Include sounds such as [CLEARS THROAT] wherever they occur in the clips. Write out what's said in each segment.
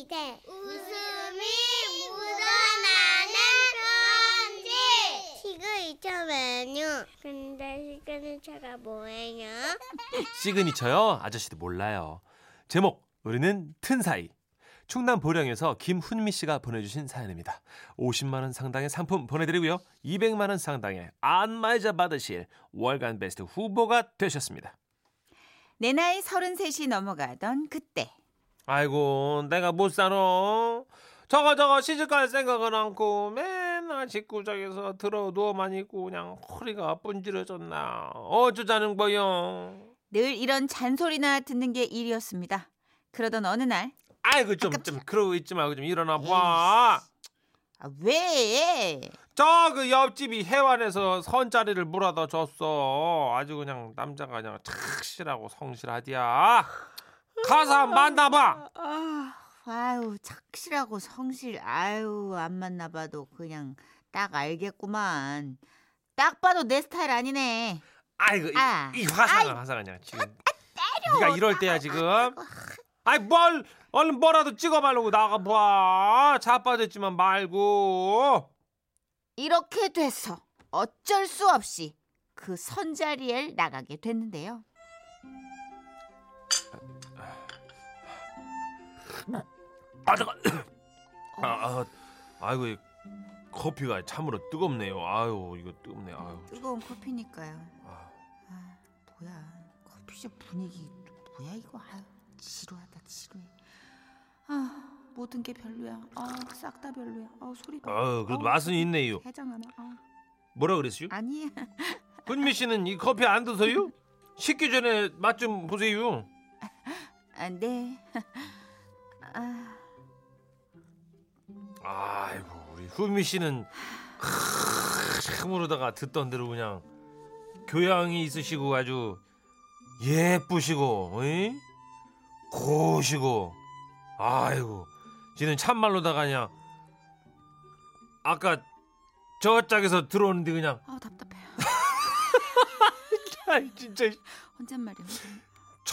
시대 웃음이 묻어나는 편지 시그니처 메뉴 근데 signature가 뭐예요? [LAUGHS] signature요? 아저씨도 몰라요. 제목 우리는 튼 사이. 충남 보령에서 김훈미 씨가 보내주신 사연입니다. 50만 원 상당의 상품 보내드리고요. 200만 원 상당의 안마의자 받으실 월간 베스트 후보가 되셨습니다. 내 나이 33이 넘어가던 그때 아이고 내가 못 살아. 저거 저거 시집갈 생각은 않고 맨날 집구석에서 들어 누워만 있고 그냥 허리가 분질러졌나. 어쩌자는 거요. 늘 이런 잔소리나 듣는 게 일이었습니다. 그러던 어느 날 아이고 좀 좀 그러고 있지 말고 좀 일어나 봐. 아, 왜? 저 그 옆집이 해완에서 선자리를 물어다 줬어. 아주 그냥 남자가 그냥 착실하고 성실하디야. 한번 만나봐. 아, 아유 착실하고 성실 아유 안 만나봐도 그냥 딱 알겠구만. 딱 봐도 내 스타일 아니네. 아이고 이, 아. 이 화상을 화상을 그냥 지금. 네가 이럴 때야 지금. 아이 뭘 얼른 뭐라도 찍어말고 나가봐. 자빠졌지만 말고. 이렇게 돼서 어쩔 수 없이 그 선자리에 나가게 됐는데요. 아 잠깐. 아, 아 아이고 이 커피가 참으로 뜨겁네요. 아유 이거 뜨겁네. 아유. 뜨거운 커피니까요. 아. 아, 뭐야 커피숍 분위기 뭐야 이거 아유 지루하다 지루해. 아 모든 게 별로야. 아싹 다 별로야. 아 소리 봐. 아유 그래도 어우, 맛은 있네요. 해장 하나. 아, 뭐라 그랬어요? 아니야. [LAUGHS] 훈미 씨는 이 커피 안 드세요? 식기 전에 맛 좀 보세요. 아, 네. 아, 아이고 우리 훈미 씨는 참으로다가 듣던 대로 그냥 교양이 있으시고 아주 예쁘시고 어이? 고시고 아이고 지는 참말로다가 그냥 아까 저 짝에서 들어오는데 그냥 아 답답해요. [LAUGHS] 아이 진짜 혼잣말이야.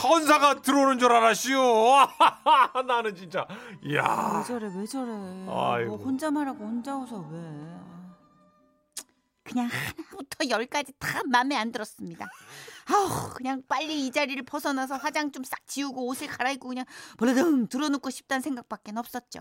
천사가 들어오는 줄 알았시오 [LAUGHS] 나는 진짜 이야 왜 저래 왜 저래. 아이고. 뭐 혼자 말하고 혼자 웃어 왜. 아. 그냥 하나부터 열까지 다 마음에 안 들었습니다. 아우 그냥 빨리 이 자리를 벗어나서 화장 좀 싹 지우고 옷을 갈아입고 그냥 벌러덩 들어눕고 싶다는 생각밖에 없었죠.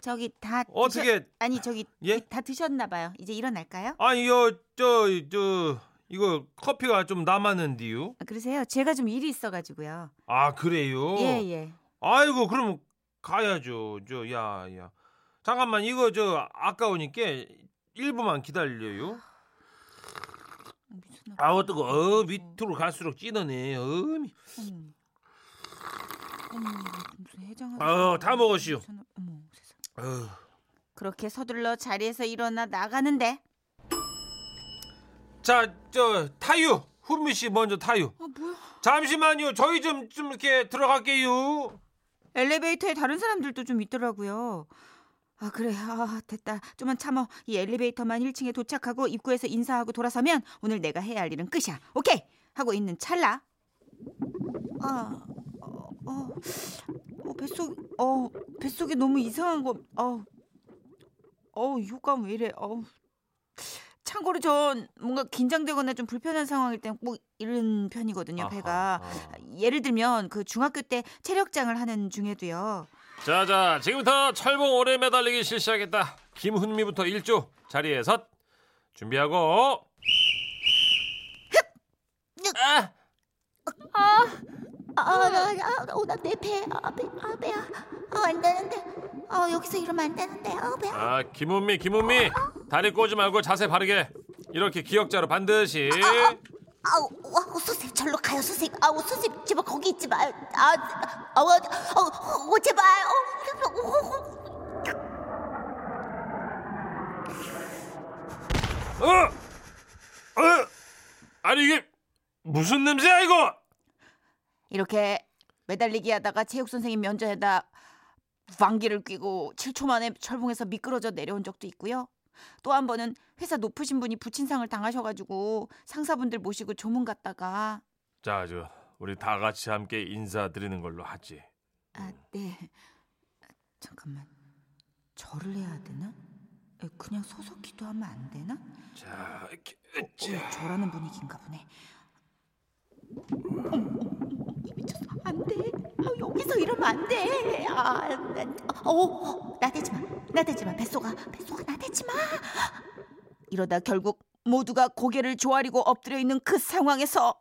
저기 다 어떻게- 드셔... 아니 저기 예? 다 드셨나 봐요. 이제 일어날까요? 아니 요 저저 이거 커피가 좀 남았는데요 아, 그러세요? 제가 좀 일이 있어가지고요. 아 그래요 예 예. 아이고 그럼 가야죠 저 야야 잠깐만 이거 저 아까우니까 1분만 기다려요 아우 뜨거 어 밑으로 갈수록 찌더네 어, 미- 어머, 어머 무슨 해장을? 아우, 다 먹었시오. 어머 세상. 어. 그렇게 서둘러 자리에서 일어나 나가는데 자 저 타유. 훈미 씨 먼저 타유. 아 뭐야? 잠시만요. 저희 좀좀 이렇게 들어갈게요. 엘리베이터에 다른 사람들도 좀 있더라고요. 아 그래. 아 됐다. 좀만 참어. 이 엘리베이터만 1층에 도착하고 입구에서 인사하고 돌아서면 오늘 내가 해야 할 일은 끝이야. 오케이? 하고 있는 찰나. 아 어, 어, 어 뱃속 어 뱃속에 너무 이상한 거어. 어 효과음 왜 이래? 어 참고로 전 뭔가 긴장되거나 좀 불편한 상황일 땐꼭 이런 편이거든요 배가 아하, 예를 들면 그 중학교 때 체력장을 하는 중에도요. 자자 지금부터 철봉 오래 매달리기 실시하겠다 김훈미부터 1조 자리에 섰 준비하고 아, 아나나내 배, 아, 배, 아, 배야. 아, 안 되는데. 아, 여기서 이러면 안 되는데. 아, 배. 아 김훈미 김훈미 다리 꼬지 말고 자세 바르게 이렇게 기역자로 반드시 아우, 와, 선생님 절로 가요, 선생님. 아우, 선생님 제발 거기 있지 마요. 아, 아우, 아우, 어, 제발. 어, 어, 어. 어! 어! 아니 이게 무슨 냄새야 이거 이렇게 매달리기 하다가 체육 선생님 면전에다 방귀를 뀌고 7초 만에 철봉에서 미끄러져 내려온 적도 있고요. 또 한 번은 회사 높으신 분이 부친상을 당하셔가지고 상사분들 모시고 조문 갔다가 자, 저 우리 다 같이 함께 인사드리는 걸로 하지. 아, 네. 잠깐만. 절을 해야 되나? 에, 그냥 서서 기도하면 안 되나? 자, 이렇게 어, 절하는 분위기인가 보네. 미쳤어. 안 돼. 아, 여기서 이러면 안 돼. 아, 나, 어, 나대지 마. 나대지 마. 뱃속아, 뱃속아 나대지 마. 이러다 결국 모두가 고개를 조아리고 엎드려 있는 그 상황에서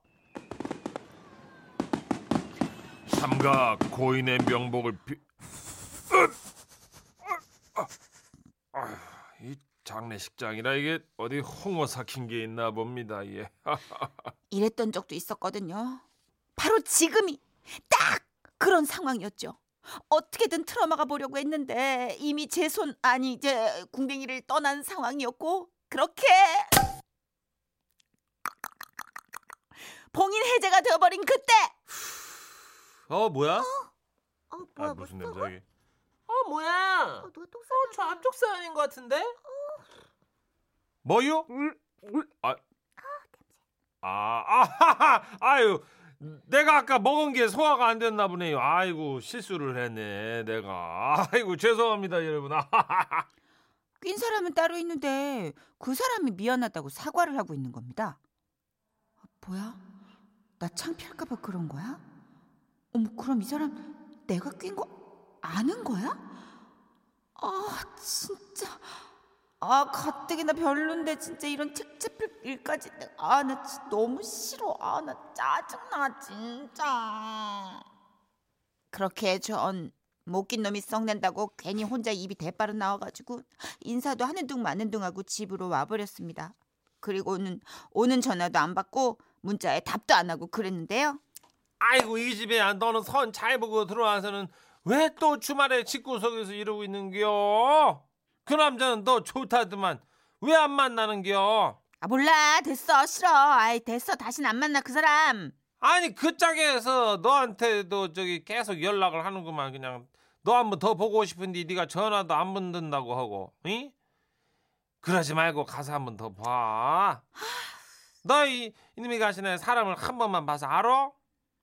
삼가 고인의 명복을 비... 아휴, 이 장례식장이라 이게 어디 홍어 삭힌 게 있나 봅니다. 예. [LAUGHS] 이랬던 적도 있었거든요. 바로 지금이 딱 그런 상황이었죠. 어떻게든 틀어막아 보려고 했는데 이미 제 손 아니 이제 궁뎅이를 떠난 상황이었고 그렇게 봉인 해제가 되어버린 그때 어 뭐야? 어 뭐야 아 무슨 뭐 냄새 이게? 어 뭐야? 어, 어, 저 앞쪽 사연인 것 같은데? 뭐요? 아, 아, 아하하, [LAUGHS] 아유, 내가 아까 먹은 게 소화가 안 됐나 보네요. 아이고 실수를 했네, 내가. 아이고 죄송합니다, 여러분. [LAUGHS] 낀 사람은 따로 있는데 그 사람이 미안하다고 사과를 하고 있는 겁니다. 아, 뭐야? 나 창피할까봐 그런 거야? 어머 그럼 이 사람 내가 낀 거 아는 거야? 아 진짜 아 가뜩이나 별론데 진짜 이런 책잡힐 일까지 아 나 너무 싫어 아 나 짜증나 진짜 그렇게 전못낀 놈이 썩낸다고 괜히 혼자 입이 대빠른 나와가지고 인사도 하는 둥 마는 둥 하고 집으로 와버렸습니다. 그리고는 오는 전화도 안 받고 문자에 답도 안 하고 그랬는데요. 아이고 이 집에 너는 선 잘 보고 들어와서는 왜 또 주말에 집구석에서 이러고 있는겨? 그 남자는 너 좋다더만 왜 안 만나는겨? 아 몰라 됐어 싫어 아이 됐어 다신 안 만나 그 사람 아니 그 짝에서 너한테도 저기 계속 연락을 하는구만 그냥 너 한 번 더 보고 싶은데 네가 전화도 안 받는다고 하고 응? 그러지 말고 가서 한 번 더 봐. 너이 이놈이 가시네 사람을 한 번만 봐서 알아?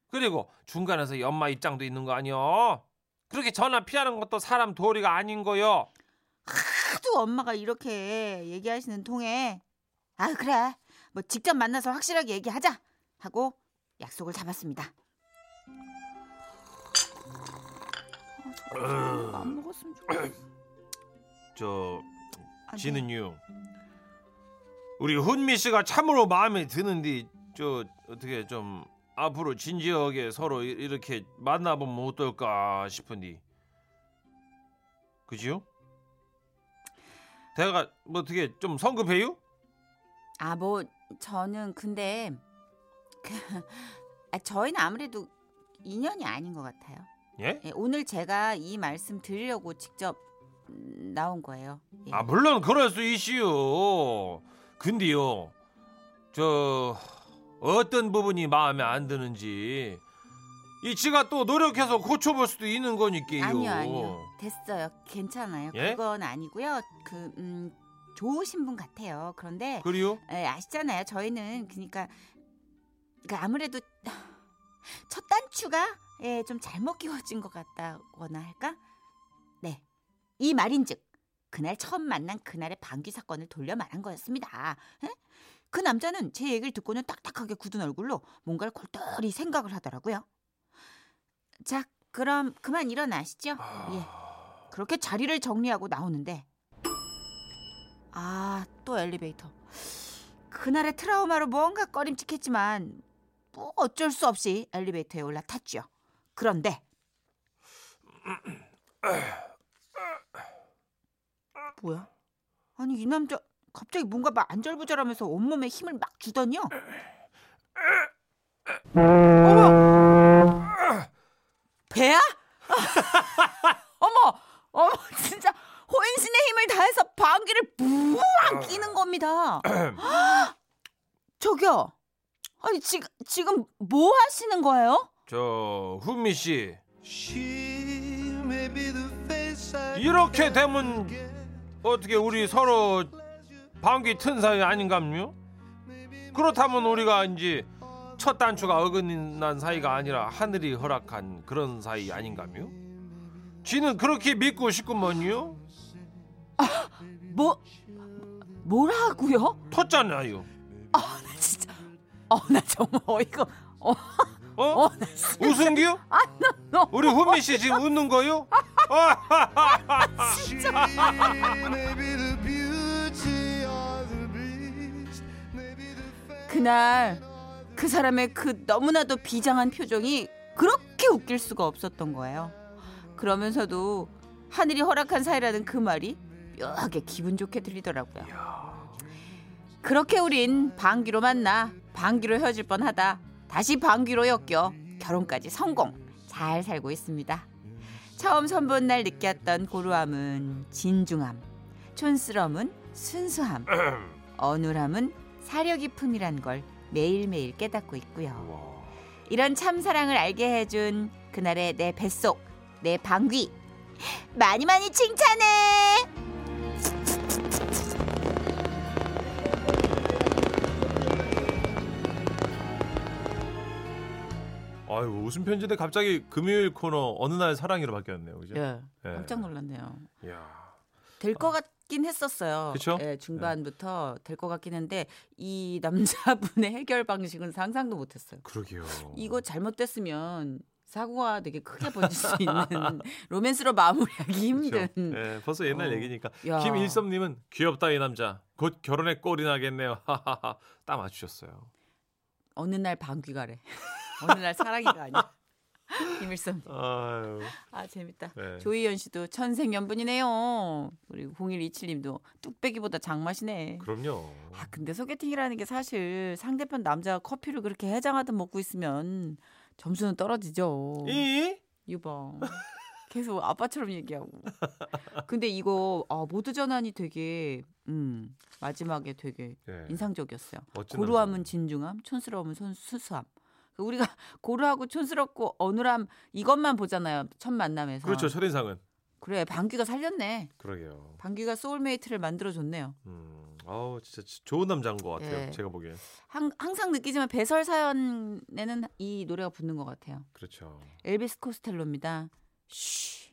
그리고 중간에서 연마 입장도 있는 거 아니여? 그렇게 전화 피하는 것도 사람 도리가 아닌 거요. 하도 엄마가 이렇게 얘기하시는 통에 아 그래 뭐 직접 만나서 확실하게 얘기하자 하고 약속을 잡았습니다. 아, 저거 안 먹었으면 좋겠어. 저. 지는요. 우리 훈미 씨가 참으로 마음에 드는데 저 어떻게 좀 앞으로 진지하게 서로 이- 이렇게 만나보면 어떨까 싶은데 그지요? 대가 뭐 어떻게 좀 성급해요? 아, 뭐 저는 근데 그, 아, 저희는 아무래도 인연이 아닌 것 같아요. 예? 예, 오늘 제가 이 말씀 드리려고 직접 음, 나온 거예요. 예. 아 물론 그럴 수 있시요. 근데요, 저 어떤 부분이 마음에 안 드는지 이 지가 또 노력해서 고쳐볼 수도 있는 거니까요. 아니요, 아니요. 됐어요. 괜찮아요. 예? 그건 아니고요. 그 음, 좋으신 분 같아요. 그런데 그래요? 예, 아시잖아요. 저희는 그러니까 그 아무래도 [SIGHS] 첫 단추가 예, 좀 잘못 끼워진 것 같다거나 할까? 네, 이 말인즉 그날 처음 만난 그날의 방귀 사건을 돌려 말한 거였습니다. 예? 그 남자는 제 얘기를 듣고는 딱딱하게 굳은 얼굴로 뭔가를 골똘히 생각을 하더라고요. 자, 그럼 그만 일어나시죠. 예. 그렇게 자리를 정리하고 나오는데 아, 또 엘리베이터. 그날의 트라우마로 뭔가 꺼림칙했지만 뭐 어쩔 수 없이 엘리베이터에 올라탔죠. 그런데 뭐야? 아니 이 남자 갑자기 뭔가 막 안절부절하면서 온몸에 힘을 막 주더니요. 어머! 배야? 어머! 어머 진짜 호인신의 힘을 다해서 방귀를 부앙 끼는 겁니다. [CLEARS THROAT] [GASPS] 저기요. 아니 지금 지금 뭐 하시는 거예요? 저 훈미 씨 이렇게 되면 어떻게 우리 서로 방귀 튼 사이 아닌가요? 그렇다면 우리가 이제 첫 단추가 어긋난 사이가 아니라 하늘이 허락한 그런 사이 아닌가요? 쥐는 그렇게 믿고 싶구먼요. 뭐 뭐라고요? 텄잖아요. 아, 나 진짜 어 나 정말 어이가 어, 어? 어, 나 진짜 웃은기요? 너 우리 훈미 씨 지금 웃는 거요? [LAUGHS] 그날 그 사람의 그 너무나도 비장한 표정이 그렇게 웃길 수가 없었던 거예요. 그러면서도 하늘이 허락한 사이라는 그 말이 묘하게 기분 좋게 들리더라고요. 그렇게 우린 방귀로 만나 방귀로 헤어질 뻔하다 다시 방귀로 엮여 결혼까지 성공 잘 살고 있습니다. 처음 선본 날 느꼈던 고루함은 진중함, 촌스러움은 순수함, [CLEARS THROAT] 어눌함은 사려 깊음이란 걸 매일매일 깨닫고 있고요. 이런 참사랑을 알게 해준 그날의 내 뱃속, 내 방귀 [GASPS] 많이 많이 칭찬해. 아유 웃음 편지인데 갑자기 금요일 코너 어느 날 사랑이로 바뀌었네요. 그죠? 예, 예. 깜짝 놀랐네요. 이야. 될것 같긴 했었어요. 그쵸? 예, 중반부터 될 것 같긴 했는데 이 남자분의 [LAUGHS] 해결 방식은 상상도 못했어요. 그러게요. 이거 잘못됐으면 사고가 되게 크게 번질 수 있는 [LAUGHS] 로맨스로 마무리하기 힘든. 그렇죠. 예, 벌써 옛날 어. 얘기니까. 야. 김일섭님은 귀엽다 이 남자. 곧 결혼에 꼴이 나겠네요. [LAUGHS] 하하하. 딱 맞추셨어요. 어느 날 방귀 가래. 어느 날 사랑이가 아니야. [LAUGHS] 김일성. 아유. 아 재밌다. 네. 조희연 씨도 천생연분이네요. 그리고 0127님도 뚝배기보다 장맛이네. 그럼요. 아 근데 소개팅이라는 게 사실 상대편 남자가 커피를 그렇게 해장하듯 먹고 있으면 점수는 떨어지죠. 이? 유방. [LAUGHS] 계속 아빠처럼 얘기하고. 근데 이거 아, 모두 전환이 되게 음 마지막에 되게 예. 인상적이었어요. 고루함은. 진중함, 촌스러움은 손, 수수함. 그 우리가 [LAUGHS] 고루하고 촌스럽고 어눌함 이것만 보잖아요. 첫 만남에서. 그렇죠. 첫인상은. 그래 방귀가 살렸네. 그러게요. 방귀가 소울메이트를 만들어 줬네요. 음. 아우 진짜 지- 좋은 남자인 것 같아요. 예. 제가 보기엔. 항, 항상 느끼지만 배설 사연에는 이 노래가 붙는 것 같아요. 그렇죠. 엘비스 코스텔로입니다. 쉬.